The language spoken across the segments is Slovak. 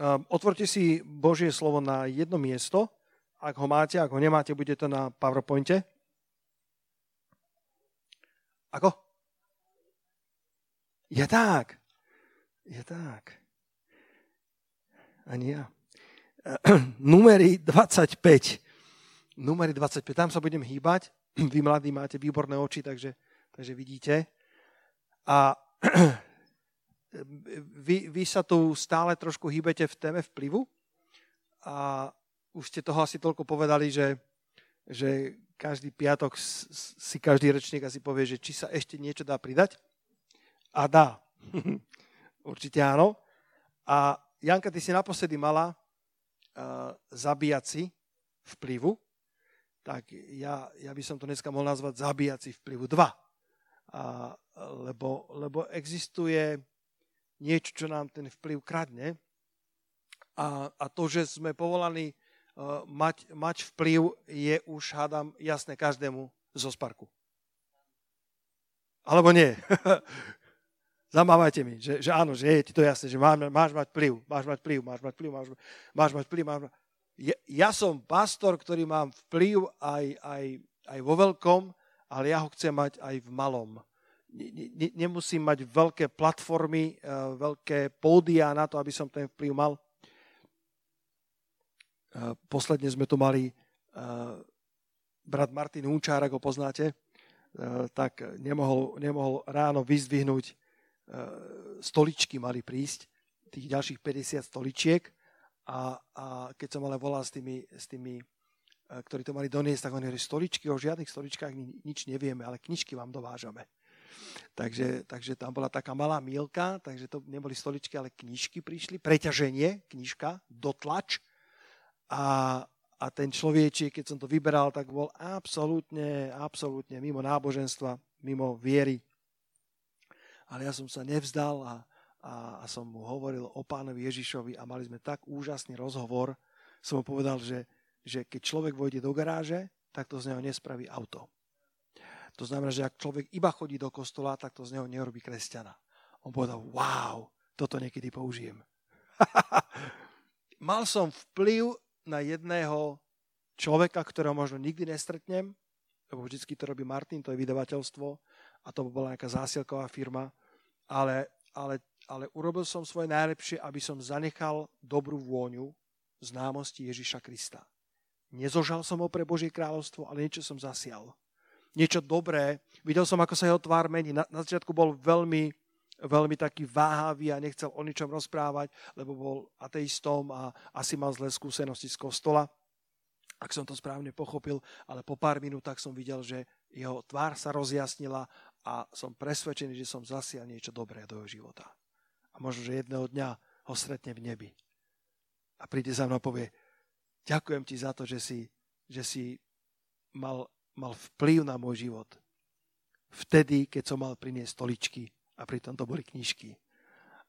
Um, otvorte si Božie slovo na jedno miesto. Ak ho máte, ak ho nemáte, bude to na PowerPointe. Ako? Je tak. Je tak. Ani ja. Numery 25. Numery 25. Tam sa budem hýbať. Vy mladí máte výborné oči, takže, takže vidíte. A vy, vy sa tu stále trošku hýbete v téme vplyvu a už ste toho asi toľko povedali, že, že každý piatok si každý rečník asi povie, že či sa ešte niečo dá pridať. A dá. Určite áno. A Janka, ty si naposledy mala uh, zabíjaci vplyvu, tak ja, ja by som to dneska mohol nazvať zabíjaci vplyvu 2. A, lebo, lebo existuje niečo, čo nám ten vplyv kradne. A, a to, že sme povolaní uh, mať, mať vplyv, je už, hádam, jasné každému zo Sparku. Alebo nie? Zamávajte mi, že, že áno, že je ti to jasné, že má, máš mať vplyv, máš mať vplyv, máš mať vplyv, máš, máš mať vplyv. Máš. Ja, ja som pastor, ktorý mám vplyv aj, aj, aj vo veľkom, ale ja ho chcem mať aj v malom ne, nemusím mať veľké platformy, uh, veľké pódia na to, aby som ten vplyv mal. Uh, posledne sme tu mali uh, brat Martin Hunčár, ako poznáte, tak nemohol, nemohol ráno vyzdvihnúť stoličky mali prísť, tých ďalších 50 stoličiek a, a keď som ale volal s tými, s tými ktorí to mali doniesť, tak oni hovorili, stoličky, o žiadnych stoličkách nič nevieme, ale knižky vám dovážame. Takže, takže tam bola taká malá mílka, takže to neboli stoličky, ale knižky prišli, preťaženie, knižka, dotlač. A, a ten človečik, keď som to vyberal, tak bol absolútne, absolútne mimo náboženstva, mimo viery. Ale ja som sa nevzdal a, a, a som mu hovoril o pánovi Ježišovi a mali sme tak úžasný rozhovor. Som mu povedal, že, že keď človek vojde do garáže, tak to z neho nespraví auto. To znamená, že ak človek iba chodí do kostola, tak to z neho nerobí kresťana. On povedal, wow, toto niekedy použijem. Mal som vplyv na jedného človeka, ktorého možno nikdy nestretnem, lebo vždycky to robí Martin, to je vydavateľstvo a to bola nejaká zásielková firma, ale, ale, ale urobil som svoje najlepšie, aby som zanechal dobrú vôňu známosti Ježiša Krista. Nezožal som ho pre Božie kráľovstvo, ale niečo som zasial niečo dobré. Videl som, ako sa jeho tvár mení. Na, na začiatku bol veľmi, veľmi taký váhavý a nechcel o ničom rozprávať, lebo bol ateistom a asi mal zlé skúsenosti z kostola, ak som to správne pochopil, ale po pár minútach som videl, že jeho tvár sa rozjasnila a som presvedčený, že som zasial niečo dobré do jeho života. A možno, že jedného dňa ho stretne v nebi. A príde za mnou a povie, ďakujem ti za to, že si, že si mal mal vplyv na môj život. Vtedy, keď som mal priniesť stoličky a pritom to boli knižky.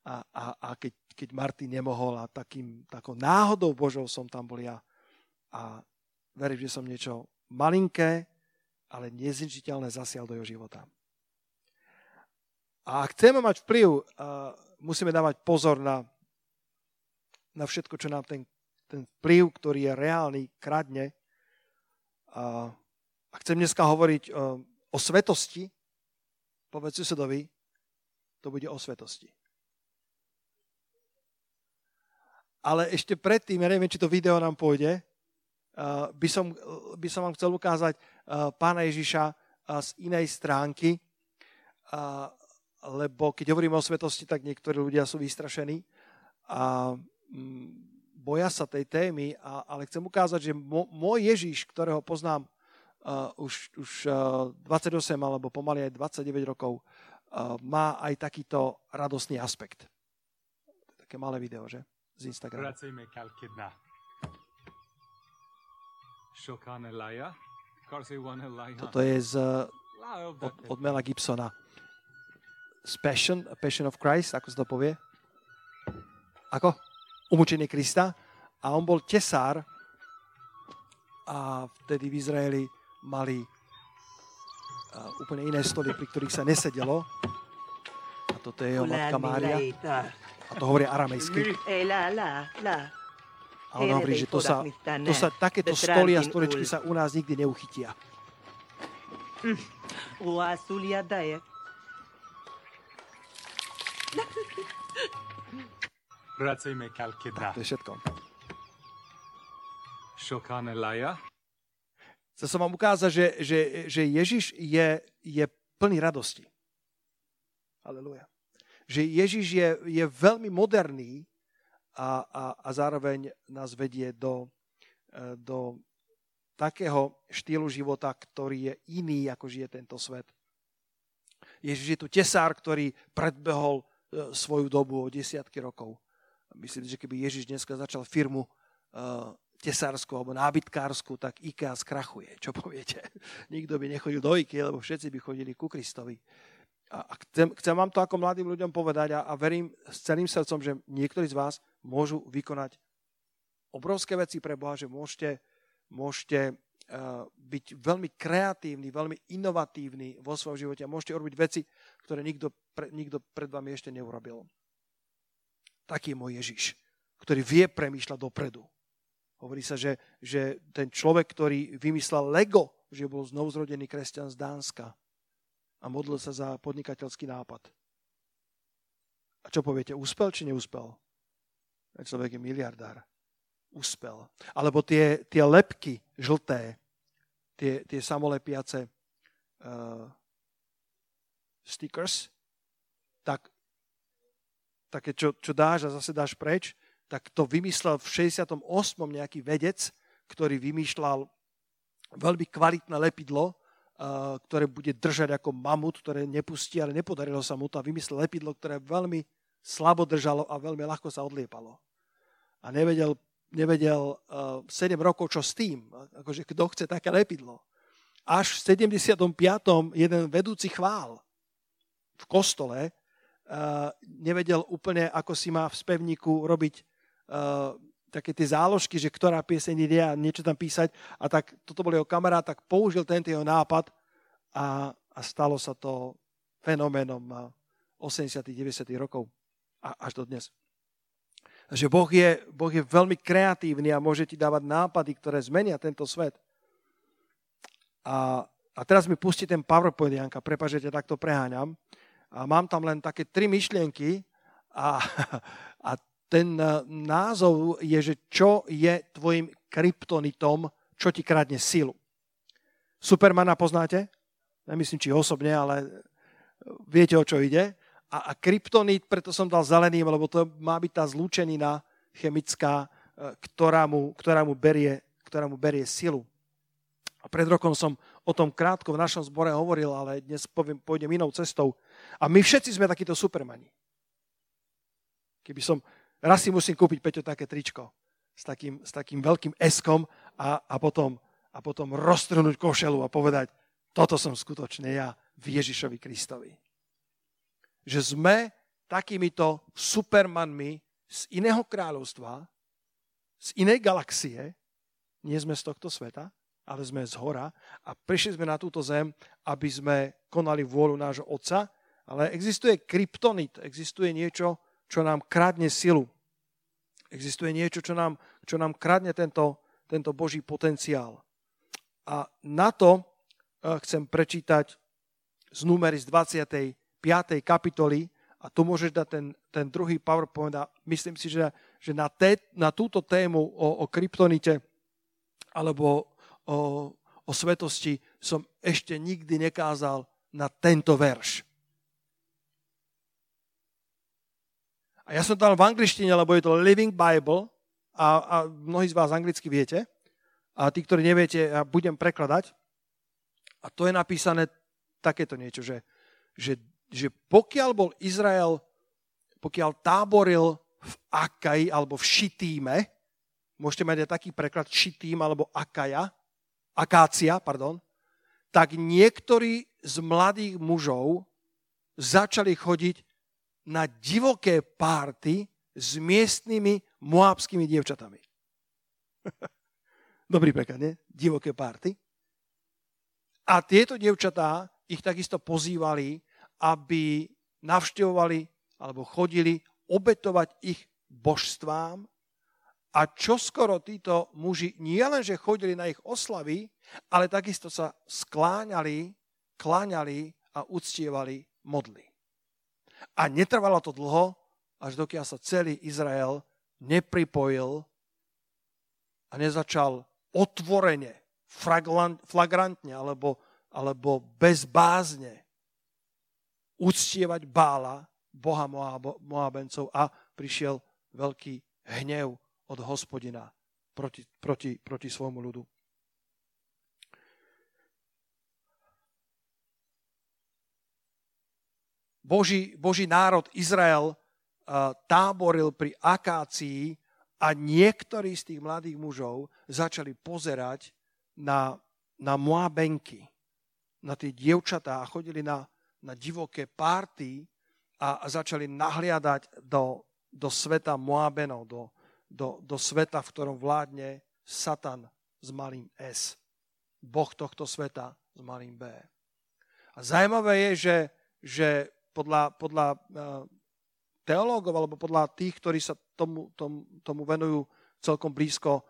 A, a, a keď, keď Martin nemohol a takým, takou náhodou Božou som tam bol ja. A verím, že som niečo malinké, ale nezničiteľné zasial do jeho života. A ak chceme mať vplyv, musíme dávať pozor na, na všetko, čo nám ten, ten vplyv, ktorý je reálny, kradne. Uh, a chcem dneska hovoriť o, o svetosti, povedz susedovi, to bude o svetosti. Ale ešte predtým, ja neviem, či to video nám pôjde, uh, by, som, by som vám chcel ukázať uh, pána Ježiša z inej stránky, lebo keď hovoríme o svetosti, tak niektorí ľudia sú vystrašení a um, boja sa tej témy, ale chcem ukázať, že môj Ježiš, ktorého poznám uh, už, už uh, 28 alebo pomaly aj 29 rokov uh, má aj takýto radostný aspekt. Také malé video, že? Z Instagramu. Toto je z, od, od Mela Gibsona. Z Passion, Passion of Christ, ako sa to povie? Ako? Umúčenie Krista. A on bol tesár a vtedy v Izraeli mali úplne iné stoly, pri ktorých sa nesedelo. A toto je jeho matka Mária. A to hovorí aramejsky. A on hovorí, že to sa, to sa takéto stoly a stoličky sa u nás nikdy neuchytia. Vracejme kalkeda. To je všetko. Šokane laja. Chcel som vám ukázať, že, že, že Ježiš je, je plný radosti. Aleluja. Že Ježiš je, je veľmi moderný a, a, a zároveň nás vedie do, e, do takého štýlu života, ktorý je iný, ako žije tento svet. Ježiš je tu tesár, ktorý predbehol e, svoju dobu o desiatky rokov. Myslím, že keby Ježiš dneska začal firmu uh, tesárskú alebo nábytkársku, tak IKEA skrachuje. Čo poviete? Nikto by nechodil do IKEA, lebo všetci by chodili ku Kristovi. A chcem, chcem vám to ako mladým ľuďom povedať a, a verím s celým srdcom, že niektorí z vás môžu vykonať obrovské veci pre Boha, že môžete, môžete uh, byť veľmi kreatívni, veľmi inovatívni vo svojom živote a môžete urobiť veci, ktoré nikto, pre, nikto pred vami ešte neurobil. Taký je môj Ježiš, ktorý vie premýšľať dopredu. Hovorí sa, že, že ten človek, ktorý vymyslel Lego, že bol znovuzrodený kresťan z Dánska a modlil sa za podnikateľský nápad. A čo poviete, úspel či neúspel? Ten človek je miliardár. Úspel. Alebo tie, tie lepky žlté, tie, tie samolepiace uh, stickers, tak také, čo, čo dáš a zase dáš preč, tak to vymyslel v 68. nejaký vedec, ktorý vymýšľal veľmi kvalitné lepidlo, ktoré bude držať ako mamut, ktoré nepustí, ale nepodarilo sa mu to a vymyslel lepidlo, ktoré veľmi slabo držalo a veľmi ľahko sa odliepalo. A nevedel, nevedel uh, 7 rokov, čo s tým. Akože kto chce také lepidlo. Až v 75. jeden vedúci chvál v kostole uh, nevedel úplne, ako si má v spevníku robiť uh, také tie záložky, že ktorá pieseň ide a niečo tam písať. A tak toto bol jeho kamarát, tak použil tento jeho nápad a, a stalo sa to fenoménom 80 90 rokov a až do dnes. Takže boh je, boh je veľmi kreatívny a môže ti dávať nápady, ktoré zmenia tento svet. A, a teraz mi pustí ten PowerPoint, Janka, prepáč, že takto preháňam. A mám tam len také tri myšlienky a, a ten e, názov je, že čo je tvojim kryptonitom, čo ti kradne silu. Supermana poznáte? Nemyslím, či osobne, ale viete, o čo ide. A, a kryptonit, preto som dal zeleným, lebo to má byť tá zlúčenina chemická, e, ktorá mu, ktorá mu, berie, ktorá mu berie silu. A pred rokom som o tom krátko v našom zbore hovoril, ale dnes poviem, pôjdem inou cestou. A my všetci sme takíto supermani. Keby som raz si musím kúpiť, Peťo, také tričko s takým, s takým veľkým eskom a, a, potom, a potom roztrhnúť košelu a povedať, toto som skutočne ja v Ježišovi Kristovi. Že sme takýmito supermanmi z iného kráľovstva, z inej galaxie, nie sme z tohto sveta, ale sme z hora a prišli sme na túto zem, aby sme konali vôľu nášho Otca, ale existuje kryptonit, existuje niečo, čo nám kradne silu. Existuje niečo, čo nám, čo nám kradne tento, tento Boží potenciál. A na to eh, chcem prečítať z númery z 25. kapitoly a tu môžeš dať ten, ten druhý PowerPoint a myslím si, že, že na, té, na túto tému o, o kryptonite alebo o, o svetosti som ešte nikdy nekázal na tento verš. A ja som tam v angličtine, lebo je to Living Bible a, a mnohí z vás anglicky viete. A tí, ktorí neviete, ja budem prekladať. A to je napísané takéto niečo, že, že, že pokiaľ bol Izrael, pokiaľ táboril v Akaji alebo v Šitíme, môžete mať aj taký preklad Šitým alebo Akaja, Akácia, pardon, tak niektorí z mladých mužov začali chodiť na divoké párty s miestnymi moábskými dievčatami. Dobrý preklad, nie? Divoké párty. A tieto dievčatá ich takisto pozývali, aby navštevovali alebo chodili obetovať ich božstvám a čoskoro títo muži nielenže chodili na ich oslavy, ale takisto sa skláňali, kláňali a uctievali modly. A netrvalo to dlho, až dokiaľ sa celý Izrael nepripojil a nezačal otvorene, flagrantne alebo, alebo bezbázne uctievať Bála, boha Moabencov a prišiel veľký hnev od hospodina proti, proti, proti svojmu ľudu. Boží, Boží národ Izrael uh, táboril pri akácii a niektorí z tých mladých mužov začali pozerať na, na Moabenky, na tie dievčatá a chodili na, na divoké párty a, a začali nahliadať do, do sveta Moabenov, do, do, do sveta, v ktorom vládne Satan s malým S. Boh tohto sveta s malým B. A zaujímavé je, že, že podľa, podľa eh, teológov alebo podľa tých, ktorí sa tomu, tomu, tomu venujú celkom blízko,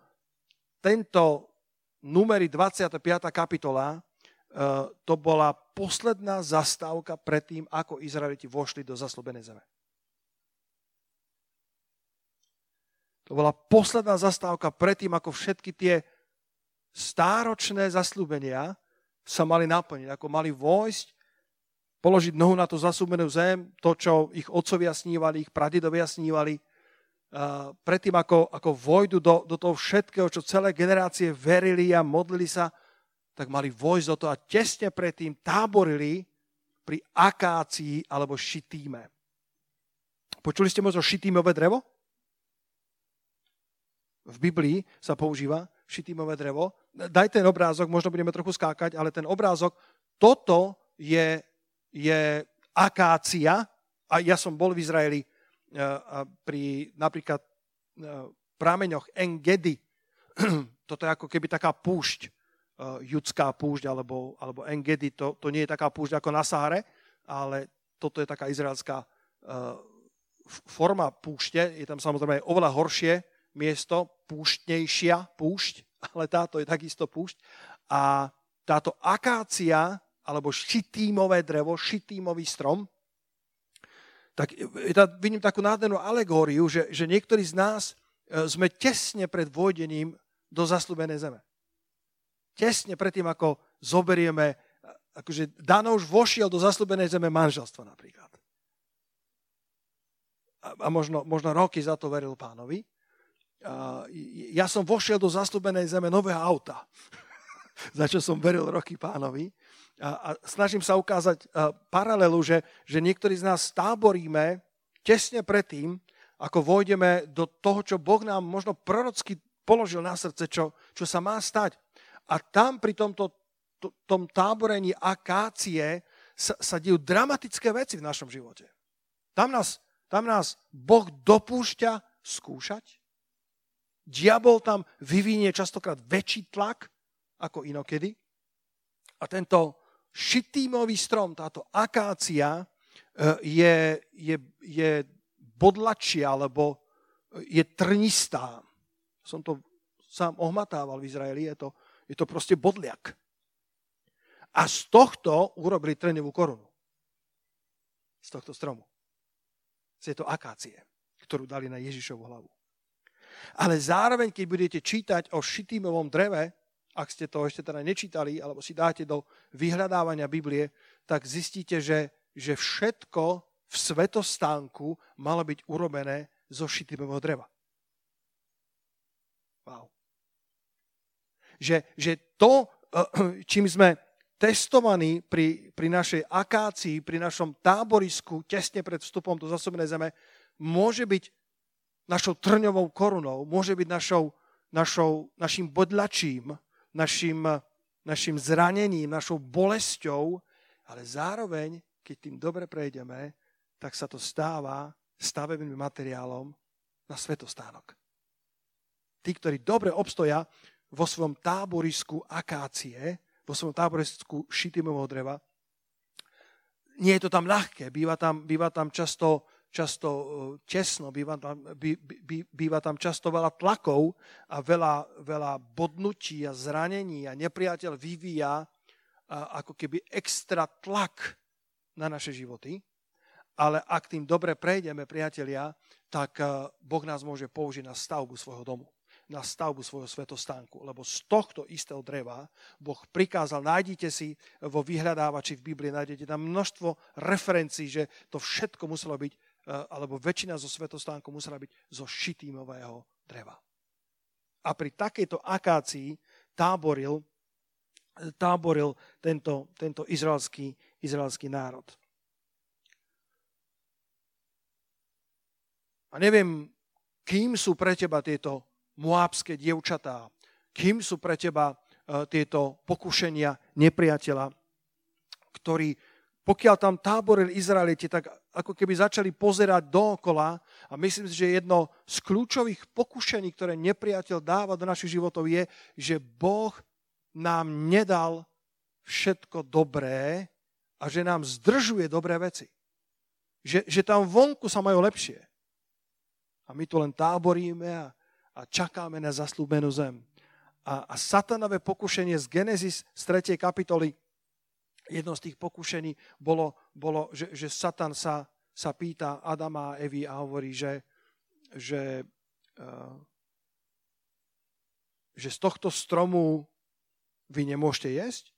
tento numeri 25. kapitola eh, to bola posledná zastávka pred tým, ako Izraeliti vošli do zaslobenej zeme. To bola posledná zastávka predtým, ako všetky tie stáročné zaslúbenia sa mali naplniť, ako mali vojsť položiť nohu na tú zasúbenú zem, to, čo ich otcovia snívali, ich pradidovia snívali, predtým, ako, ako vojdu do, do toho všetkého, čo celé generácie verili a modlili sa, tak mali vojsť do toho a tesne predtým táborili pri akácii alebo šitíme. Počuli ste možno šitímové drevo? V Biblii sa používa šitímové drevo. Daj ten obrázok, možno budeme trochu skákať, ale ten obrázok, toto je je akácia, a ja som bol v Izraeli eh, pri napríklad eh, prameňoch Engedy. Toto je ako keby taká púšť, eh, judská púšť, alebo, alebo Engedy, to, to nie je taká púšť ako na Sahare, ale toto je taká izraelská forma púšte. Je tam samozrejme oveľa horšie miesto, púštnejšia púšť, ale táto je takisto púšť. A táto akácia alebo šitímové drevo, šitímový strom, tak ja vidím takú nádhernú alegóriu, že, že niektorí z nás e, sme tesne pred vojdením do zaslúbenej zeme. Tesne pred tým, ako zoberieme, akože Dano už vošiel do zaslúbenej zeme manželstva napríklad. A, a možno, možno roky za to veril pánovi. A ja som vošiel do zaslúbenej zeme nového auta, za čo som veril roky pánovi a, a snažím sa ukázať a, paralelu, že, že niektorí z nás táboríme tesne predtým, ako vojdeme do toho, čo Boh nám možno prorocky položil na srdce, čo, čo sa má stať. A tam pri tomto to, tom táborení akácie sa, sa dejú dramatické veci v našom živote. Tam nás, tam nás Boh dopúšťa skúšať. Diabol tam vyvinie častokrát väčší tlak ako inokedy. A tento šitímový strom, táto akácia, e, je, je, je bodlačia, alebo je trnistá. Som to sám ohmatával v Izraeli, je to, je to proste bodliak. A z tohto urobili trnevú korunu. Z tohto stromu. Z to akácie, ktorú dali na Ježišovu hlavu. Ale zároveň, keď budete čítať o šitímovom dreve, ak ste to ešte teda nečítali, alebo si dáte do vyhľadávania Biblie, tak zistíte, že, že všetko v svetostánku malo byť urobené zo šitivého dreva. Wow. Že, že to, eh, čím sme testovaní pri, pri našej akácii, pri našom táborisku, tesne pred vstupom do zasobenej zeme, môže byť našou trňovou korunou, môže byť našou, našou, našim bodlačím, našim, našim zranením, našou bolesťou, ale zároveň, keď tým dobre prejdeme, tak sa to stáva stavebným materiálom na svetostánok. Tí, ktorí dobre obstoja vo svojom táborisku akácie, vo svojom táborisku šitimového dreva, nie je to tam ľahké, býva tam, býva tam často, často e, tesno, býva tam, bý, bý, býva tam často veľa tlakov a veľa, veľa bodnutí a zranení a nepriateľ vyvíja ako keby extra tlak na naše životy. Ale ak tým dobre prejdeme, priatelia, tak e, Boh nás môže použiť na stavbu svojho domu na stavbu svojho svetostánku. Lebo z tohto istého dreva Boh prikázal, nájdite si vo vyhľadávači v Biblii, nájdete tam množstvo referencií, že to všetko muselo byť, e, alebo väčšina zo svetostánku musela byť zo šitímového dreva. A pri takejto akácii táboril, táboril tento, tento izraelský, izraelský národ. A neviem, kým sú pre teba tieto moábske dievčatá, kým sú pre teba e, tieto pokušenia nepriateľa, ktorí, pokiaľ tam táborili Izraeliti, tak ako keby začali pozerať dookola a myslím si, že jedno z kľúčových pokušení, ktoré nepriateľ dáva do našich životov je, že Boh nám nedal všetko dobré a že nám zdržuje dobré veci. Že, že tam vonku sa majú lepšie. A my tu len táboríme a, a čakáme na zaslúbenú zem. A, a satanové pokušenie z Genesis z 3. kapitoly, jedno z tých pokušení bolo, bolo že, že Satan sa, sa pýta Adama a Evy a hovorí, že, že, uh, že z tohto stromu vy nemôžete jesť?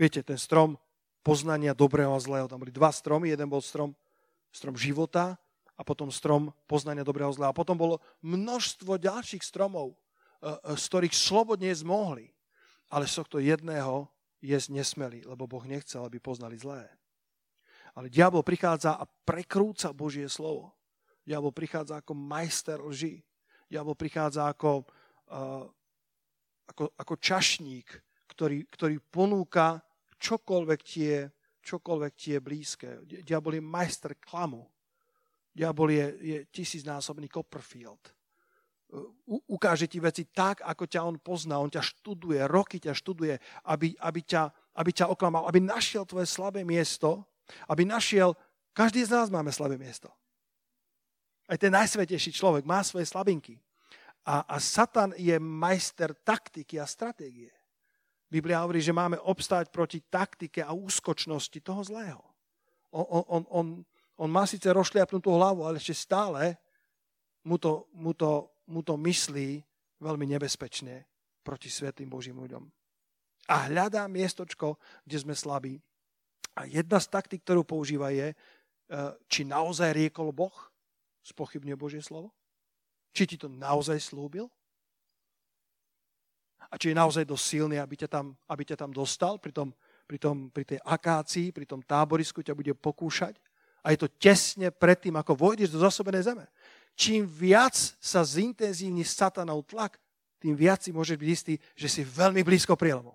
Viete, ten strom poznania dobrého a zlého. Tam boli dva stromy. Jeden bol strom, strom života a potom strom poznania dobrého zla. A potom bolo množstvo ďalších stromov, e, e, z ktorých slobodne jesť mohli. Ale z tohto jedného jesť nesmeli, lebo Boh nechcel, aby poznali zlé. Ale diabol prichádza a prekrúca Božie slovo. Diabol prichádza ako majster lži. Diabol prichádza ako, uh, ako, ako čašník, ktorý, ktorý ponúka čokoľvek tie, čokoľvek tie blízke. Diabol je majster klamu. Diabol je, je tisícnásobný Copperfield. Ukáže ti veci tak, ako ťa on pozná. On ťa študuje, roky ťa študuje, aby, aby, ťa, aby ťa oklamal, aby našiel tvoje slabé miesto, aby našiel, každý z nás máme slabé miesto. Aj ten najsvetejší človek má svoje slabinky. A, a Satan je majster taktiky a stratégie. Biblia hovorí, že máme obstáť proti taktike a úskočnosti toho zlého. On, on, on, on má síce rozšliapnutú hlavu, ale ešte stále mu to, mu to, mu to myslí veľmi nebezpečne proti svetým Božím ľuďom. A hľadá miestočko, kde sme slabí. A jedna z taktik, ktorú používa je, e, či naozaj riekol Boh, spochybňuje Božie slovo, či ti to naozaj slúbil a či je naozaj dosť silný, aby ťa tam, aby ťa tam dostal pri, tom, pri, tom, pri tej akácii, pri tom táborisku ťa bude pokúšať. A je to tesne predtým, ako vojdeš do zasobenej zeme. Čím viac sa zintenzívni satanov tlak, tým viac si môžeš byť istý, že si veľmi blízko prielomu.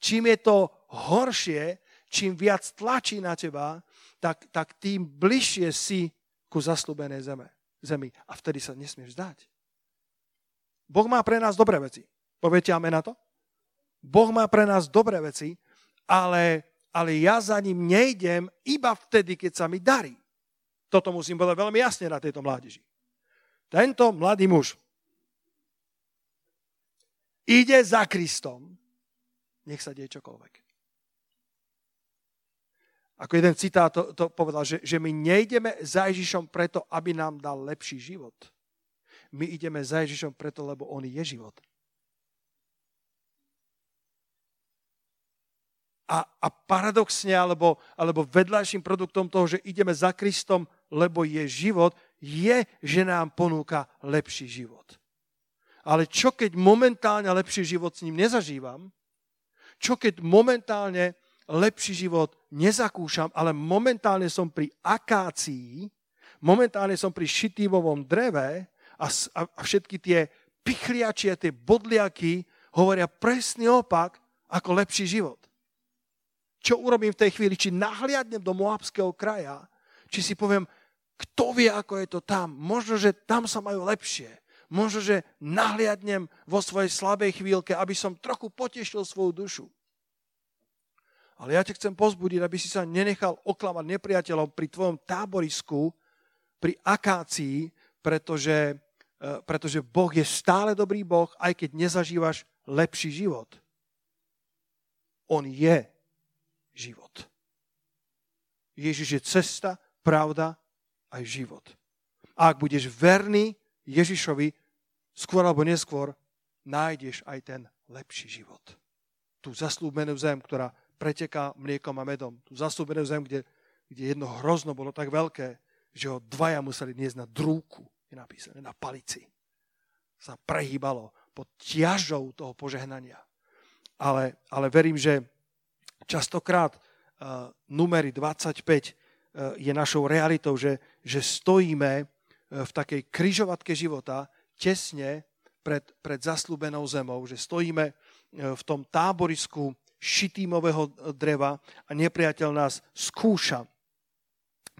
Čím je to horšie, čím viac tlačí na teba, tak, tak tým bližšie si ku zaslúbenej zeme, zemi. A vtedy sa nesmieš zdať. Boh má pre nás dobré veci. Poviete amen na to? Boh má pre nás dobré veci, ale ale ja za ním nejdem iba vtedy, keď sa mi darí. Toto musím povedať veľmi jasne na tejto mládeži. Tento mladý muž ide za Kristom, nech sa deje čokoľvek. Ako jeden citát to, to povedal, že, že my nejdeme za Ježišom preto, aby nám dal lepší život. My ideme za Ježišom preto, lebo on je život. A, a paradoxne, alebo, alebo vedľajším produktom toho, že ideme za Kristom, lebo je život, je, že nám ponúka lepší život. Ale čo keď momentálne lepší život s ním nezažívam? Čo keď momentálne lepší život nezakúšam, ale momentálne som pri akácii, momentálne som pri šitívovom dreve a, a, a všetky tie pichliačie, tie bodliaky hovoria presný opak ako lepší život čo urobím v tej chvíli, či nahliadnem do Moabského kraja, či si poviem, kto vie, ako je to tam. Možno, že tam sa majú lepšie. Možno, že nahliadnem vo svojej slabej chvíľke, aby som trochu potešil svoju dušu. Ale ja ťa chcem pozbudiť, aby si sa nenechal oklamať nepriateľom pri tvojom táborisku, pri akácii, pretože, e, pretože Boh je stále dobrý Boh, aj keď nezažívaš lepší život. On je život. Ježiš je cesta, pravda aj život. A ak budeš verný Ježišovi, skôr alebo neskôr, nájdeš aj ten lepší život. Tú zaslúbenú zem, ktorá preteká mliekom a medom. Tú zaslúbenú zem, kde, kde jedno hrozno bolo tak veľké, že ho dvaja museli niesť na drúku, je napísané, na palici. Sa prehýbalo pod ťažou toho požehnania. Ale, ale verím, že častokrát uh, numery 25 je našou realitou, že, že stojíme e, v takej kryžovatke života tesne pred, pred zaslúbenou zemou, že stojíme e, v tom táborisku šitímového dreva a nepriateľ nás skúša.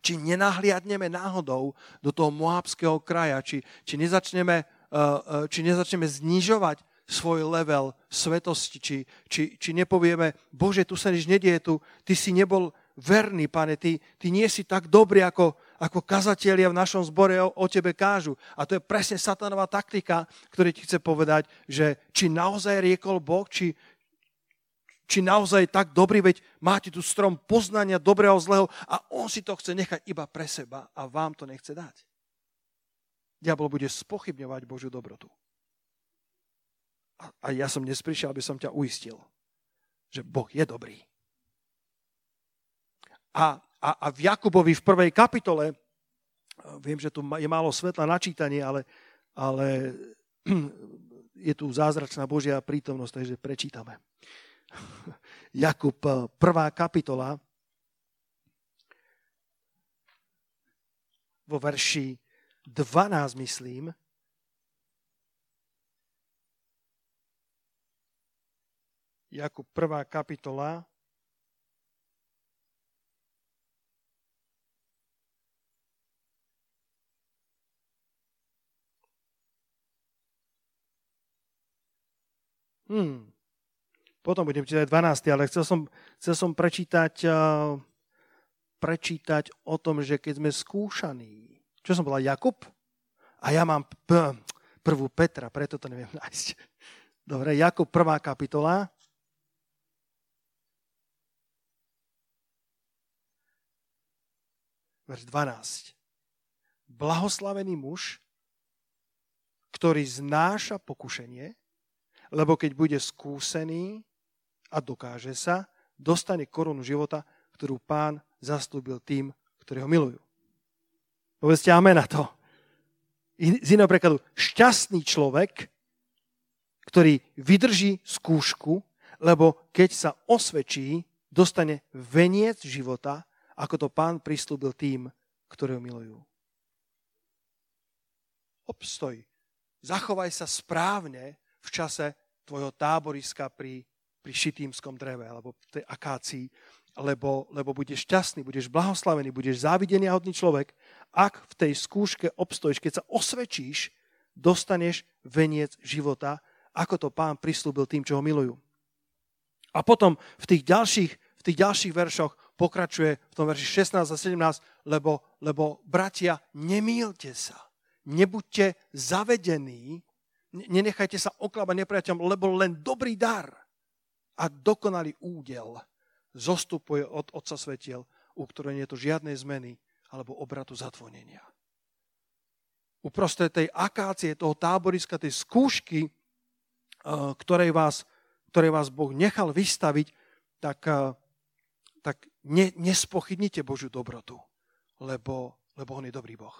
Či nenahliadneme náhodou do toho moábského kraja, či, či, nezačneme, e, či nezačneme znižovať svoj level svetosti, či, či, či nepovieme, Bože, tu sa nič nedieje, tu, ty si nebol verný, pane, ty, ty nie si tak dobrý, ako, ako kazatelia v našom zbore o, tebe kážu. A to je presne satanová taktika, ktorý ti chce povedať, že či naozaj riekol Boh, či, či naozaj tak dobrý, veď máte tu strom poznania dobrého, zlého a on si to chce nechať iba pre seba a vám to nechce dať. Diabol bude spochybňovať Božiu dobrotu. A, a ja som dnes prišiel, aby som ťa uistil, že Boh je dobrý a, a, a v Jakubovi v prvej kapitole, viem, že tu je málo svetla na čítanie, ale, ale je tu zázračná Božia prítomnosť, takže prečítame. Jakub, prvá kapitola, vo verši 12, myslím, Jakub, prvá kapitola, Hmm. Potom budem čítať 12, ale chcel som, chcel som prečítať, uh, prečítať o tom, že keď sme skúšaní, čo som bola Jakub? A ja mám p- prvú Petra, preto to neviem nájsť. Dobre, Jakub, prvá kapitola. Verš 12. Blahoslavený muž, ktorý znáša pokušenie, lebo keď bude skúsený a dokáže sa, dostane korunu života, ktorú pán zaslúbil tým, ktorí ho milujú. Povedzte amen na to. Z iného prekladu, šťastný človek, ktorý vydrží skúšku, lebo keď sa osvedčí, dostane veniec života, ako to pán prislúbil tým, ktorí ho milujú. Obstoj. Zachovaj sa správne v čase tvojho táboriska pri, pri šitímskom dreve alebo tej akácii, lebo, lebo budeš šťastný, budeš blahoslavený, budeš závidený a hodný človek, ak v tej skúške obstojíš, keď sa osvedčíš, dostaneš veniec života, ako to pán prislúbil tým, čo ho milujú. A potom v tých ďalších, v tých ďalších veršoch pokračuje v tom verši 16 a 17, lebo, lebo bratia, nemýlte sa, nebuďte zavedení Nenechajte sa oklamať nepriateľom, lebo len dobrý dar a dokonalý údel zostupuje od Otca Svetiel, u ktorej nie je to žiadnej zmeny alebo obratu zatvonenia. Uprostred tej akácie, toho táboriska, tej skúšky, eh, ktorej vás, ktorej vás Boh nechal vystaviť, tak, eh, tak ne, nespochybnite Božiu dobrotu, lebo, lebo On je dobrý Boh.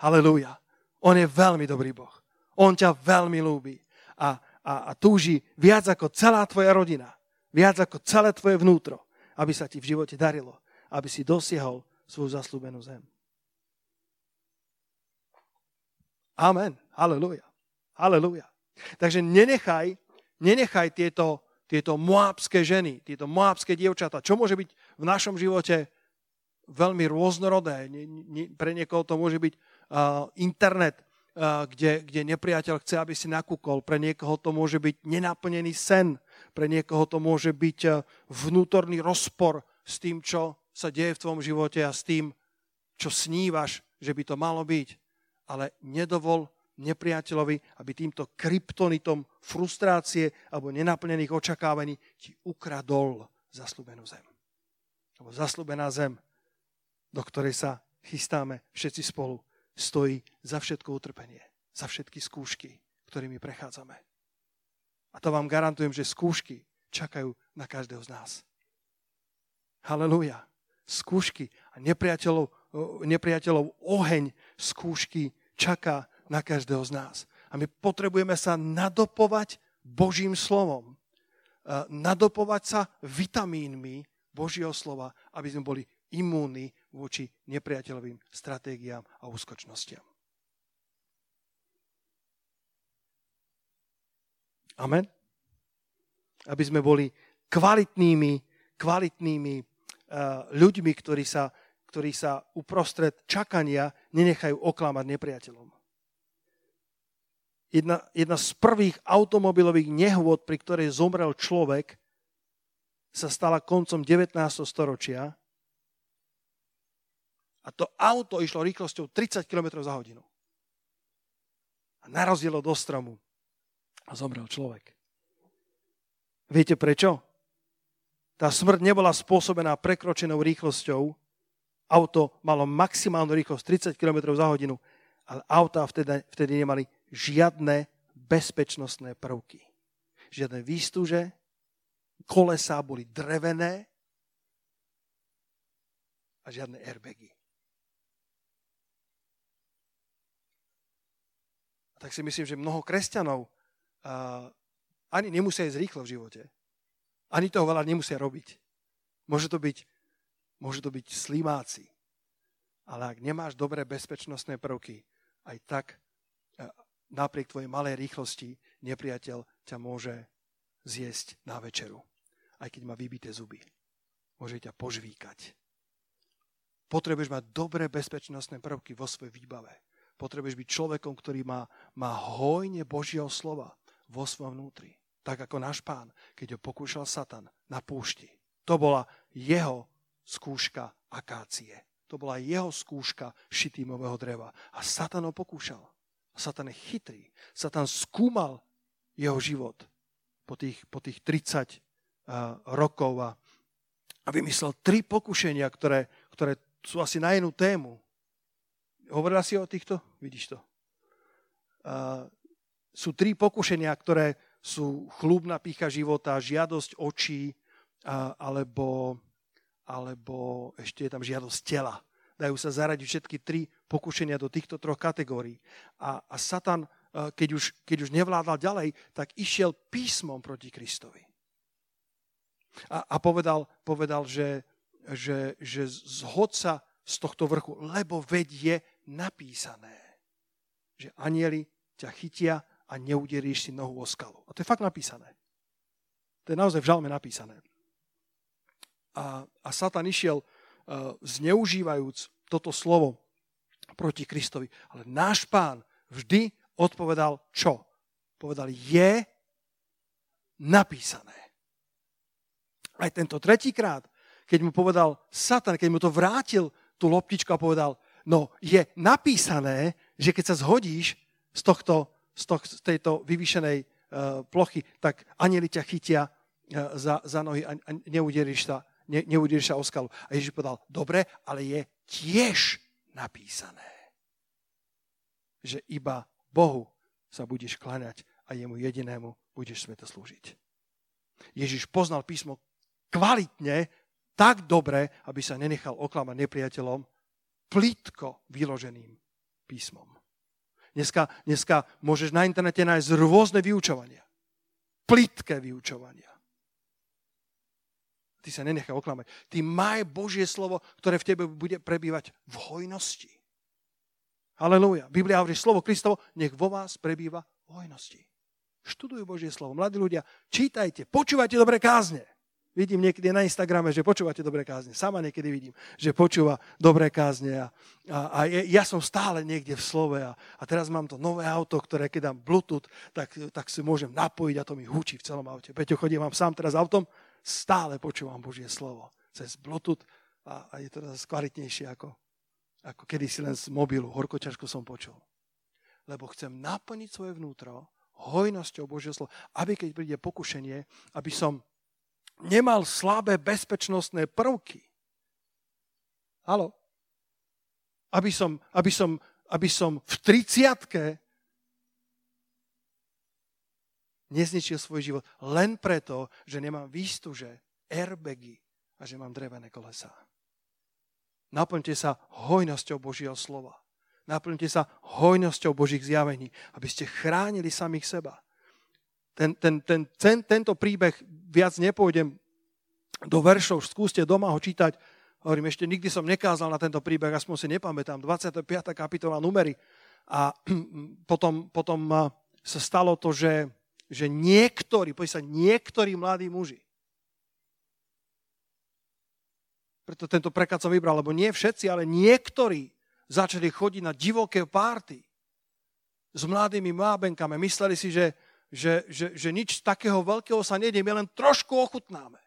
Halelúja. On je veľmi dobrý Boh. On ťa veľmi ľúbi a, a, a túži viac ako celá tvoja rodina, viac ako celé tvoje vnútro, aby sa ti v živote darilo, aby si dosiahol svoju zaslúbenú zem. Amen. Halelúja. Halelúja. Takže nenechaj, nenechaj tieto, tieto moábske ženy, tieto moábske dievčata, čo môže byť v našom živote veľmi rôznorodé. Pre niekoho to môže byť uh, internet, kde, kde nepriateľ chce, aby si nakúkol. Pre niekoho to môže byť nenaplnený sen. Pre niekoho to môže byť eh, vnútorný rozpor s tým, čo sa deje v tvojom živote a s tým, čo snívaš, že by to malo byť. Ale nedovol nepriateľovi, aby týmto kryptonitom frustrácie alebo nenaplnených očakávaní ti ukradol zaslúbenú zem. Lebo zaslúbená zem, do ktorej sa chystáme všetci spolu, stojí za všetko utrpenie, za všetky skúšky, ktorými prechádzame. A to vám garantujem, že skúšky čakajú na každého z nás. Halelúja. Skúšky a nepriateľov, nepriateľov oheň skúšky čaká na každého z nás. A my potrebujeme sa nadopovať Božím slovom. Nadopovať sa vitamínmi Božieho slova, aby sme boli imúnni voči nepriateľovým stratégiám a úskočnostiam. Amen. Aby sme boli kvalitnými, kvalitnými uh, ľuďmi, ktorí sa, ktorí sa uprostred čakania nenechajú oklamať nepriateľom. Jedna, jedna z prvých automobilových nehôd, pri ktorej zomrel človek, sa stala koncom 19. storočia a to auto išlo rýchlosťou 30 km za hodinu. A narazilo do stromu a zomrel človek. Viete prečo? Tá smrť nebola spôsobená prekročenou rýchlosťou. Auto malo maximálnu rýchlosť 30 km za hodinu, ale autá vtedy, vtedy nemali žiadne bezpečnostné prvky. Žiadne výstuže, kolesá boli drevené a žiadne airbagy. A tak si myslím, že mnoho kresťanov uh, ani nemusia ísť rýchlo v živote. Ani toho veľa nemusia robiť. Môže to byť, môže to byť slimáci. Ale ak nemáš dobré bezpečnostné prvky, aj tak napriek tvojej malej rýchlosti nepriateľ ťa môže zjesť na večeru. Aj keď má vybité zuby. Môže ťa požvíkať. Potrebuješ mať dobré bezpečnostné prvky vo svojej výbave. Potrebuješ byť človekom, ktorý má, má hojne Božieho slova vo svojom vnútri. Tak ako náš pán, keď ho pokúšal Satan na púšti. To bola jeho skúška akácie. To bola jeho skúška šitímového dreva. A Satan ho pokúšal. A Satan je chytrý. Satan skúmal jeho život po tých, po tých 30 uh, rokov a, a vymyslel tri pokušenia, ktoré, ktoré sú asi na jednu tému. Hovorila si o týchto? Vidíš to. Uh, sú tri pokušenia, ktoré sú chlúbna pícha života, žiadosť očí, uh, alebo, alebo ešte je tam žiadosť tela. Dajú sa zaradiť všetky tri pokušenia do týchto troch kategórií. A, a Satan, uh, keď už, keď už nevládal ďalej, tak išiel písmom proti Kristovi. A, a povedal, povedal že, že, že zhod sa z tohto vrchu, lebo veď je napísané, že anieli ťa chytia a neuderíš si nohu o skalu. A to je fakt napísané. To je naozaj v žalme napísané. A, a Satan išiel uh, zneužívajúc toto slovo proti Kristovi. Ale náš pán vždy odpovedal čo? Povedal, je napísané. Aj tento tretíkrát, keď mu povedal Satan, keď mu to vrátil tú loptičku a povedal, No je napísané, že keď sa zhodíš z, tohto, z, toh, z tejto vyvýšenej uh, plochy, tak anieli ťa chytia uh, za, za nohy a, a neudieríš sa, ne, sa o skalu. A Ježiš povedal, dobre, ale je tiež napísané, že iba Bohu sa budeš kláňať a jemu jedinému budeš sveto slúžiť. Ježiš poznal písmo kvalitne, tak dobre, aby sa nenechal oklamať nepriateľom, plitko vyloženým písmom. Dneska, dneska môžeš na internete nájsť rôzne vyučovania. Plitké vyučovania. Ty sa nenechaj oklamať. Ty maj Božie slovo, ktoré v tebe bude prebývať v hojnosti. Halelúja. Biblia hovorí slovo Kristovo, nech vo vás prebýva v hojnosti. Študujú Božie slovo. Mladí ľudia, čítajte, počúvajte dobre kázne. Vidím niekedy na Instagrame, že počúvate dobré kázne. Sama niekedy vidím, že počúva dobré kázne. A, a, a ja som stále niekde v slove. A, a teraz mám to nové auto, ktoré keď dám Bluetooth, tak, tak si môžem napojiť a to mi hučí v celom aute. Peťo, chodím vám sám teraz autom, stále počúvam Božie slovo cez Bluetooth a, a je to teraz kvalitnejšie ako, ako kedysi len z mobilu. Horko ťažko som počul. Lebo chcem naplniť svoje vnútro hojnosťou Božieho slova, aby keď príde pokušenie, aby som nemal slabé bezpečnostné prvky. Halo? Aby som, aby som, aby som v 30 nezničil svoj život len preto, že nemám výstuže, airbagy a že mám drevené kolesa. Naplňte sa hojnosťou Božieho slova. Naplňte sa hojnosťou Božích zjavení, aby ste chránili samých seba ten, ten, ten, ten, tento príbeh viac nepôjdem do veršov, skúste doma ho čítať. Hovorím, ešte nikdy som nekázal na tento príbeh, aspoň si nepamätám. 25. kapitola numery. A potom, potom sa stalo to, že, že niektorí, sa niektorí mladí muži, preto tento preklad som vybral, lebo nie všetci, ale niektorí začali chodiť na divoké párty s mladými mábenkami. Mysleli si, že, že, že, že nič takého veľkého sa nedie, my len trošku ochutnáme.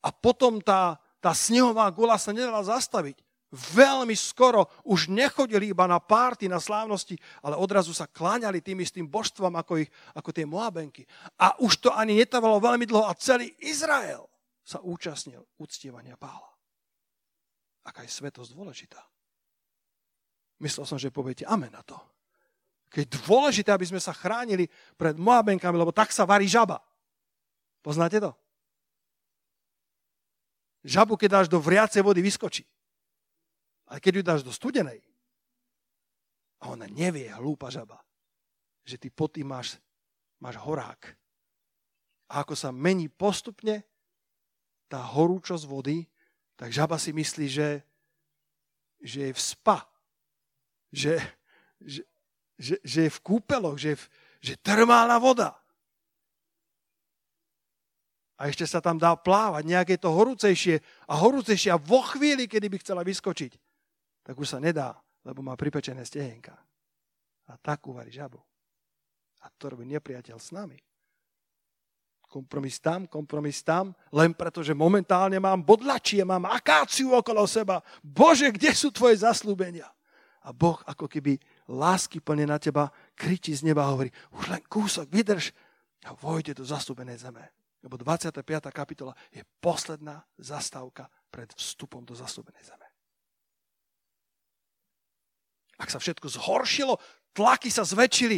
A potom tá, tá snehová gula sa nedala zastaviť. Veľmi skoro už nechodili iba na párty, na slávnosti, ale odrazu sa kláňali tým istým božstvom ako, ich, ako tie Moabenky. A už to ani netávalo veľmi dlho a celý Izrael sa účastnil uctievania pála. Aká je svetosť dôležitá. Myslel som, že poviete amen na to. Keď je dôležité, aby sme sa chránili pred Moabenkami, lebo tak sa varí žaba. Poznáte to? Žabu, keď dáš do vriacej vody, vyskočí. Ale keď ju dáš do studenej, a ona nevie, hlúpa žaba, že ty pod tým máš, máš horák. A ako sa mení postupne tá horúčosť vody, tak žaba si myslí, že, že je v spa. Že, že, že, že je v kúpeloch, že, je v, že termálna voda. A ešte sa tam dá plávať, nejaké to horúcejšie a horúcejšie a vo chvíli, kedy by chcela vyskočiť, tak už sa nedá, lebo má pripečené stehenka. A tak uvarí žabu. A to robí nepriateľ s nami. Kompromis tam, kompromis tam, len preto, že momentálne mám bodlačie, mám akáciu okolo seba. Bože, kde sú tvoje zaslúbenia? A Boh ako keby lásky plne na teba, kričí z neba a hovorí, už len kúsok, vydrž a vojde do zastúbenej zeme. Lebo 25. kapitola je posledná zastávka pred vstupom do zastúbenej zeme. Ak sa všetko zhoršilo, tlaky sa zväčšili,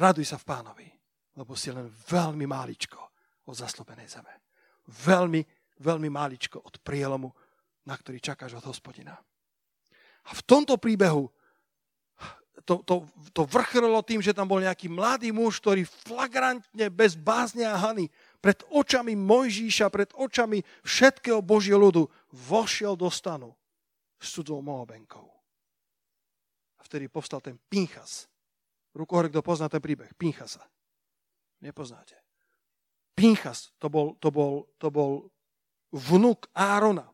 raduj sa v pánovi, lebo si len veľmi máličko od zaslúbenej zeme. Veľmi, veľmi máličko od prielomu, na ktorý čakáš od hospodina. A v tomto príbehu to, to, to vrchrlo tým, že tam bol nejaký mladý muž, ktorý flagrantne, bez bázne a hany, pred očami Mojžíša, pred očami všetkého Božieho ľudu, vošiel do stanu s cudzou Moabenkou. A vtedy povstal ten Pinchas. Rukohore, kto pozná ten príbeh? Pinchasa. Nepoznáte. Pinchas, to bol, to bol, to bol vnuk Árona.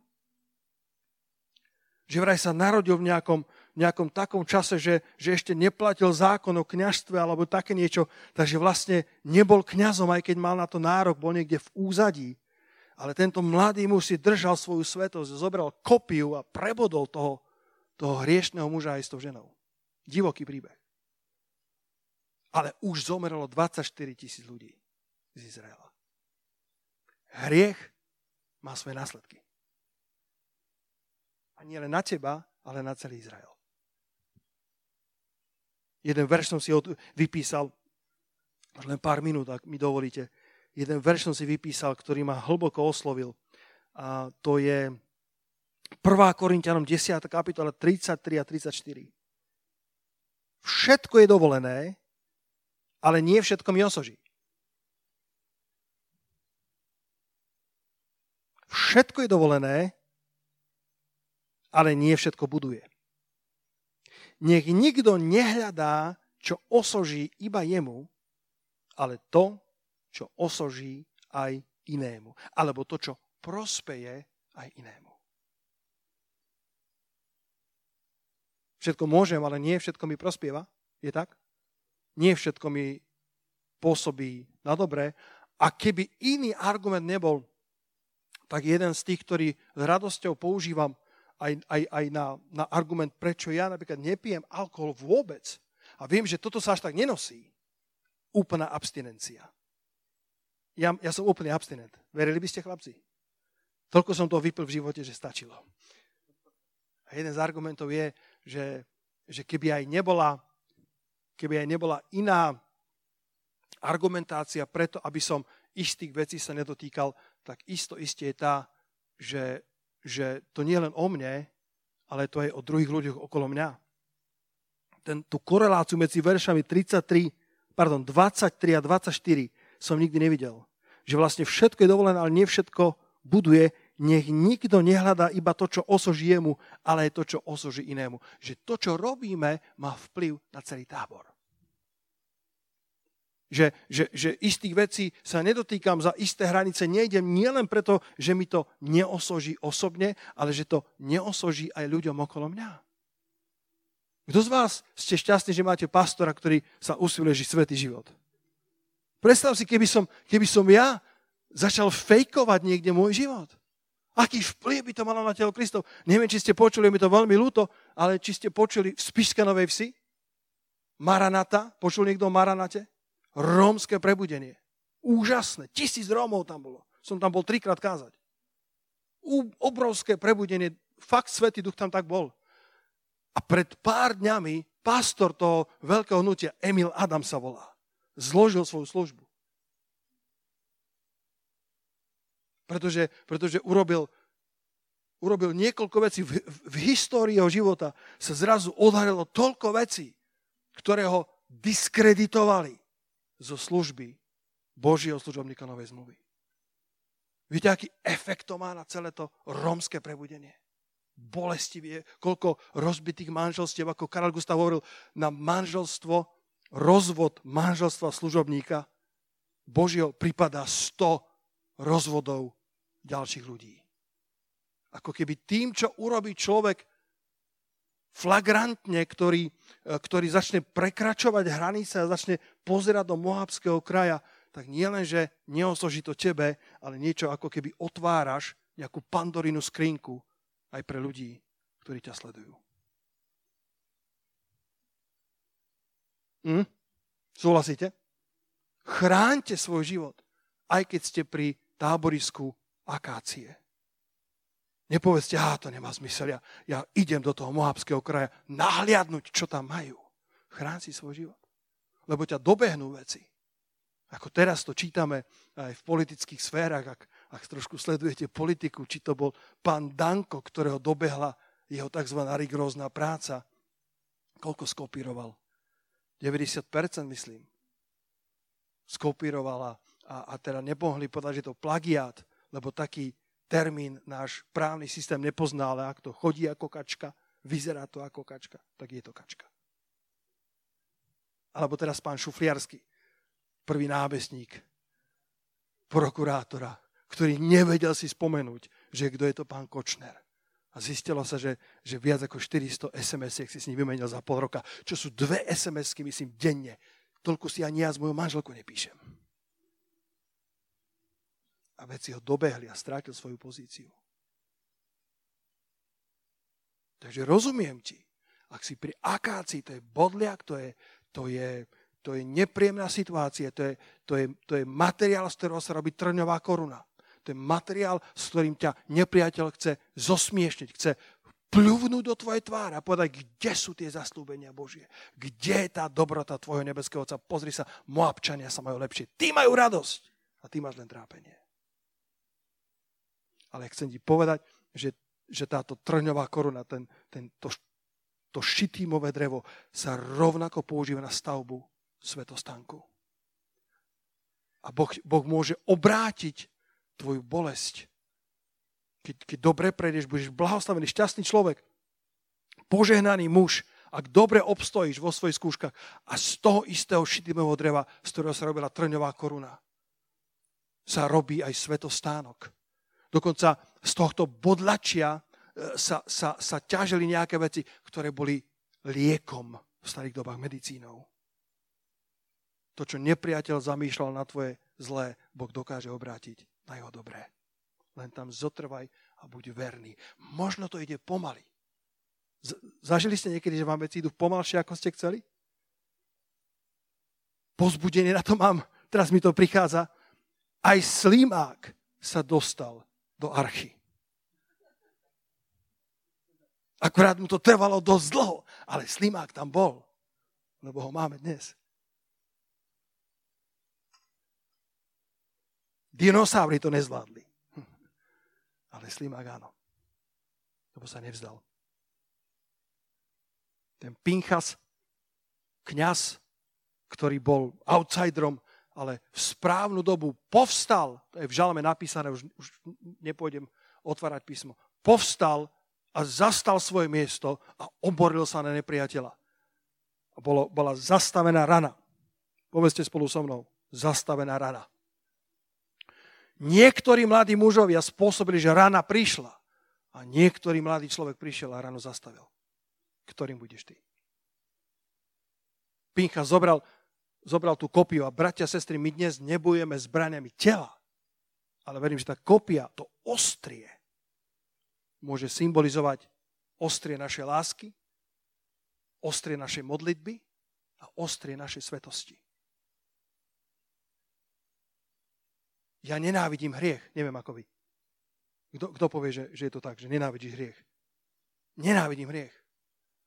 Že vraj sa narodil v nejakom, nejakom takom čase, že, že ešte neplatil zákon o kňažstve alebo také niečo, takže vlastne nebol kňazom, aj keď mal na to nárok, bol niekde v úzadí. Ale tento mladý muž si držal svoju svetosť, zobral kopiu a prebodol toho, toho hriešného muža aj s tou ženou. Divoký príbeh. Ale už zomrelo 24 tisíc ľudí z Izraela. Hriech má svoje následky. A nie len na teba, ale na celý Izrael. Jeden verš som si od, vypísal, až len pár minút, ak mi dovolíte. Jeden verš som si vypísal, ktorý ma hlboko oslovil. A to je 1. Korintianom 10. kapitola 33 a 34. Všetko je dovolené, ale nie všetko mi osoží. Všetko je dovolené, ale nie všetko buduje. Nech nikto nehľadá, čo osoží iba jemu, ale to, čo osoží aj inému. Alebo to, čo prospeje aj inému. Všetko môžem, ale nie všetko mi prospieva. Je tak? Nie všetko mi pôsobí na dobré. A keby iný argument nebol, tak jeden z tých, ktorý s radosťou používam aj, aj, aj na, na argument, prečo ja napríklad nepijem alkohol vôbec. A viem, že toto sa až tak nenosí. Úplná abstinencia. Ja, ja som úplný abstinent. Verili by ste, chlapci? Toľko som to vypil v živote, že stačilo. A jeden z argumentov je, že, že keby aj nebola keby aj nebola iná argumentácia preto, aby som istých vecí sa nedotýkal, tak isto isté je tá, že, že to nie je len o mne, ale to je o druhých ľuďoch okolo mňa. Ten, tú koreláciu medzi veršami 33, pardon, 23 a 24 som nikdy nevidel. Že vlastne všetko je dovolené, ale nie všetko buduje. Nech nikto nehľadá iba to, čo osoží jemu, ale aj to, čo osoží inému. Že to, čo robíme, má vplyv na celý tábor. Že, že, že istých vecí sa nedotýkam za isté hranice, nejdem nielen preto, že mi to neosoží osobne, ale že to neosoží aj ľuďom okolo mňa. Kto z vás ste šťastní, že máte pastora, ktorý sa usiluje žiť svetý život? Predstav si, keby som, keby som ja začal fejkovať niekde môj život. Aký vplyv by to malo na telo Kristov? Neviem, či ste počuli, mi to veľmi ľúto, ale či ste počuli v Spišskanovej vsi? Maranata? Počul niekto o Maranate? Rómske prebudenie. Úžasné. Tisíc Rómov tam bolo. Som tam bol trikrát kázať. U, obrovské prebudenie. Fakt Svetý duch tam tak bol. A pred pár dňami pastor toho veľkého hnutia, Emil Adam sa volá, zložil svoju službu. Pretože, pretože urobil, urobil niekoľko vecí. V, v, histórii jeho života sa zrazu odhalilo toľko vecí, ktoré ho diskreditovali zo služby Božieho služobníka Novej zmluvy. Viete, aký efekt to má na celé to rómske prebudenie? Bolestivie, koľko rozbitých manželstiev, ako Karel Gustav hovoril, na manželstvo, rozvod manželstva služobníka Božieho pripadá 100 rozvodov ďalších ľudí. Ako keby tým, čo urobí človek flagrantne, ktorý, e, ktorý začne prekračovať hranice a začne pozerať do Moabského kraja, tak nie len, že neosoží to tebe, ale niečo ako keby otváraš nejakú pandorinu skrinku aj pre ľudí, ktorí ťa sledujú. Hm? Súhlasíte? Chráňte svoj život, aj keď ste pri táborisku akácie. Nepovedzte, a to nemá zmysel, ja, ja idem do toho Moabského kraja nahliadnúť, čo tam majú. Chrán si svoj život. Lebo ťa dobehnú veci. Ako teraz to čítame aj v politických sférach, ak, ak trošku sledujete politiku, či to bol pán Danko, ktorého dobehla jeho tzv. rigrózna práca. Koľko skopíroval? 90% myslím. Skopírovala a, a teda nemohli povedať, že to plagiát, lebo taký termín náš právny systém nepozná, ale ak to chodí ako kačka, vyzerá to ako kačka, tak je to kačka. Alebo teraz pán Šufliarsky, prvý nábesník prokurátora, ktorý nevedel si spomenúť, že kto je to pán Kočner. A zistilo sa, že, že viac ako 400 sms si s ním vymenil za pol roka, čo sú dve SMS-ky, myslím, denne. Toľko si ani ja s mojou manželkou nepíšem a veci ho dobehli a strátil svoju pozíciu. Takže rozumiem ti, ak si pri akácii, to je bodliak, to je, to je, to je nepríjemná situácia, to je, to, je, to je materiál, z ktorého sa robí trňová koruna. To je materiál, s ktorým ťa nepriateľ chce zosmiešniť, chce pľuvnúť do tvojej tváre a povedať, kde sú tie zaslúbenia Božie. Kde je tá dobrota tvojho nebeského Otca. Pozri sa, Moabčania sa majú lepšie. Tí majú radosť a ty máš len trápenie. Ale chcem ti povedať, že, že táto trňová koruna, ten, ten, to, to šitímové drevo sa rovnako používa na stavbu svetostánku. A boh, boh môže obrátiť tvoju bolesť. Keď, keď dobre prejdeš, budeš blahoslavený, šťastný človek, požehnaný muž, ak dobre obstojíš vo svojich skúškach a z toho istého šitímového dreva, z ktorého sa robila trňová koruna, sa robí aj svetostánok. Dokonca z tohto bodlačia e, sa, sa, sa ťažili nejaké veci, ktoré boli liekom v starých dobách medicínou. To, čo nepriateľ zamýšľal na tvoje zlé, Boh dokáže obrátiť na jeho dobré. Len tam zotrvaj a buď verný. Možno to ide pomaly. Zažili ste niekedy, že vám veci idú pomalšie, ako ste chceli? Pozbudenie na to mám. Teraz mi to prichádza. Aj slimák sa dostal do archy. Akurát mu to trvalo dosť dlho, ale slimák tam bol, lebo ho máme dnes. Dinosaury to nezvládli. Ale slimák áno. Lebo sa nevzdal. Ten Pinchas, kňaz, ktorý bol outsiderom, ale v správnu dobu povstal, to je v žalme napísané, už, už nepôjdem otvárať písmo, povstal a zastal svoje miesto a oboril sa na nepriateľa. A bolo, bola zastavená rana. Povedzte spolu so mnou. Zastavená rana. Niektorí mladí mužovia spôsobili, že rana prišla. A niektorý mladý človek prišiel a ranu zastavil. Ktorým budeš ty? Pincha zobral, zobral tú kopiu a bratia sestry, my dnes nebojeme zbraniami tela. Ale verím, že tá kopia, to ostrie, môže symbolizovať ostrie našej lásky, ostrie našej modlitby a ostrie našej svetosti. Ja nenávidím hriech, neviem ako vy. Kto, kto povie, že, že je to tak, že nenávidíš hriech? Nenávidím hriech,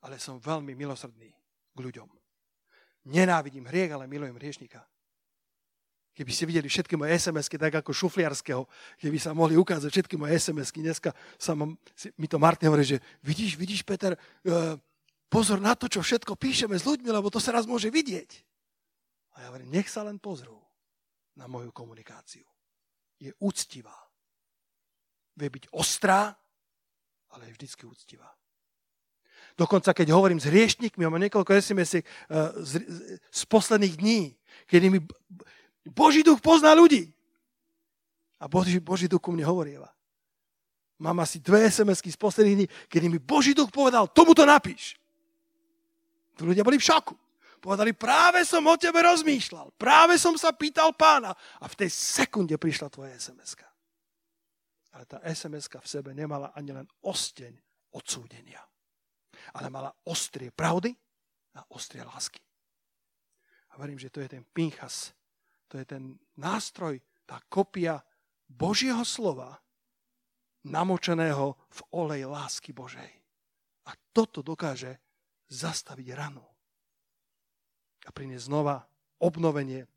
ale som veľmi milosrdný k ľuďom. Nenávidím hriech, ale milujem hriešnika. Keby ste videli všetky moje SMS-ky, tak ako šufliarského, keby sa mohli ukázať všetky moje SMS-ky. Dneska sa mám, mi to Martin hovorí, že vidíš, vidíš, Peter, uh, pozor na to, čo všetko píšeme s ľuďmi, lebo to sa raz môže vidieť. A ja hovorím, nech sa len pozrú na moju komunikáciu. Je úctivá. Vie byť ostrá, ale je vždycky úctivá. Dokonca, keď hovorím s hriešnikmi, mám niekoľko sms uh, z, z posledných dní, kedy mi Boží duch pozná ľudí. A Boží, Boží duch ku mne hovorieva. Mám asi dve sms z posledných dní, kedy mi Boží duch povedal, tomuto napíš. Tu ľudia boli v šoku. Povedali, práve som o tebe rozmýšľal. Práve som sa pýtal pána. A v tej sekunde prišla tvoja sms Ale tá sms v sebe nemala ani len osteň odsúdenia. Ale mala ostrie pravdy a ostrie lásky. A verím, že to je ten Pinchas, to je ten nástroj, tá kopia Božieho slova, namočeného v olej lásky Božej. A toto dokáže zastaviť ranu. A priniesť znova obnovenie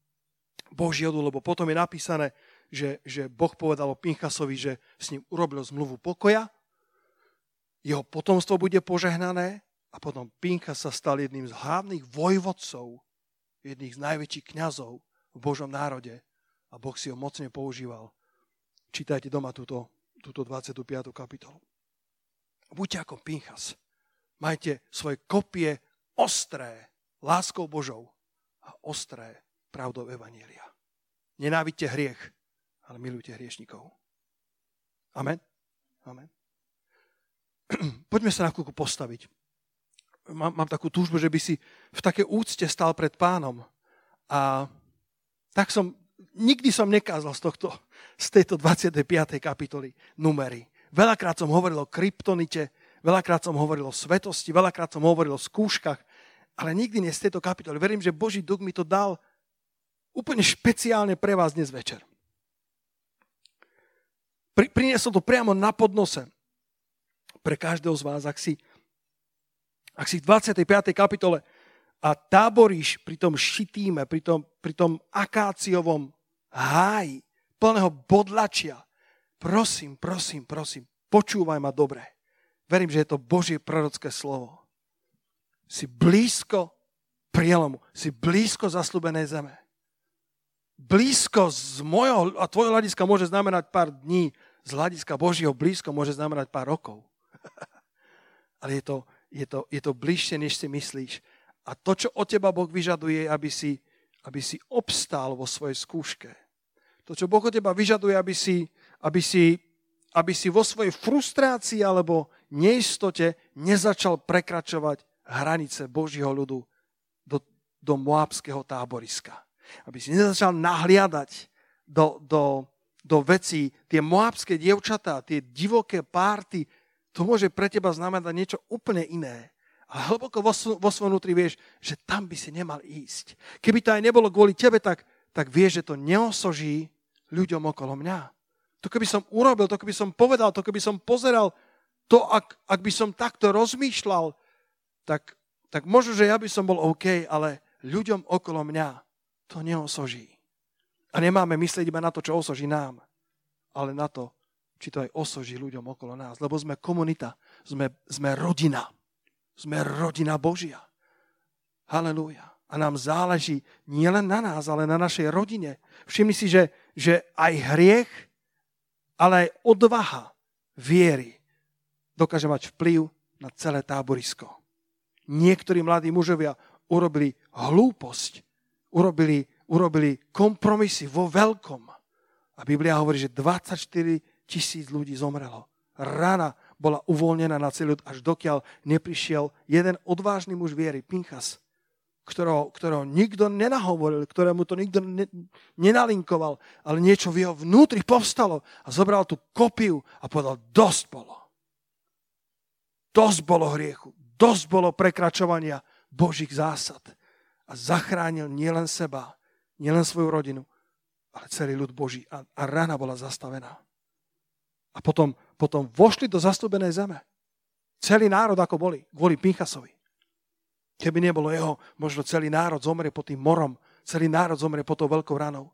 Božieho, lebo potom je napísané, že, že Boh povedal o Pinchasovi, že s ním urobil zmluvu pokoja, jeho potomstvo bude požehnané a potom Pinchas sa stal jedným z hlavných vojvodcov, jedných z najväčších kňazov v Božom národe a Boh si ho mocne používal. Čítajte doma túto, túto 25. kapitolu. Buďte ako Pinchas. Majte svoje kopie ostré láskou Božou a ostré pravdou Evanielia. Nenávidte hriech, ale milujte hriešnikov. Amen? Amen. Poďme sa na chvíľku postaviť. Mám, mám takú túžbu, že by si v také úcte stal pred pánom a tak som, nikdy som nekázal z, tohto, z tejto 25. kapitoly numery. Veľakrát som hovoril o kryptonite, veľakrát som hovoril o svetosti, veľakrát som hovoril o skúškach, ale nikdy nie z tejto kapitoly. Verím, že Boží duch mi to dal úplne špeciálne pre vás dnes večer. Pri, priniesol to priamo na podnose pre každého z vás. Ak si, ak si v 25. kapitole a táboríš pri tom šitíme, pri tom, pri tom akáciovom háji, plného bodlačia, prosím, prosím, prosím, počúvaj ma dobre. Verím, že je to Božie prorocké slovo. Si blízko prielomu, si blízko zaslúbenej zeme. Blízko z mojho a tvojho hľadiska môže znamenať pár dní, z hľadiska Božieho blízko môže znamenať pár rokov. Ale je to, je to, je to bližšie, než si myslíš. A to, čo od teba Boh vyžaduje, aby si, aby si obstál vo svojej skúške. To, čo Boh od teba vyžaduje, aby si, aby si, aby si vo svojej frustrácii alebo neistote nezačal prekračovať hranice Božího ľudu do, do Moabského táboriska. Aby si nezačal nahliadať do, do, do vecí, tie moabské dievčatá, tie divoké párty, to môže pre teba znamenať niečo úplne iné. A hlboko vo, vo svojom vnútri vieš, že tam by si nemal ísť. Keby to aj nebolo kvôli tebe, tak, tak vieš, že to neosoží ľuďom okolo mňa. To keby som urobil, to keby som povedal, to keby som pozeral, to ak, ak by som takto rozmýšľal, tak, tak možno, že ja by som bol OK, ale ľuďom okolo mňa to neosoží. A nemáme myslieť iba na to, čo osoží nám, ale na to, či to aj osoží ľuďom okolo nás. Lebo sme komunita, sme, sme rodina. Sme rodina Božia. Halelúja. A nám záleží nielen na nás, ale na našej rodine. Všimni si, že, že aj hriech, ale aj odvaha viery dokáže mať vplyv na celé táborisko. Niektorí mladí mužovia urobili hlúposť, urobili urobili kompromisy vo veľkom. A Biblia hovorí, že 24 tisíc ľudí zomrelo. Rana bola uvoľnená na celý ľud, až dokiaľ neprišiel jeden odvážny muž viery, Pinchas, ktorého, ktorého nikto nenahovoril, ktorému to nikto ne, nenalinkoval, ale niečo v jeho vnútri povstalo a zobral tú kopiu a povedal, dosť bolo. Dosť bolo hriechu, dosť bolo prekračovania Božích zásad. A zachránil nielen seba, nielen svoju rodinu, ale celý ľud Boží. A, a rana bola zastavená. A potom, potom vošli do zastúbenej zeme. Celý národ ako boli, kvôli Pinchasovi. Keby nebolo jeho, možno celý národ zomrie pod tým morom, celý národ zomrie pod tou veľkou ranou.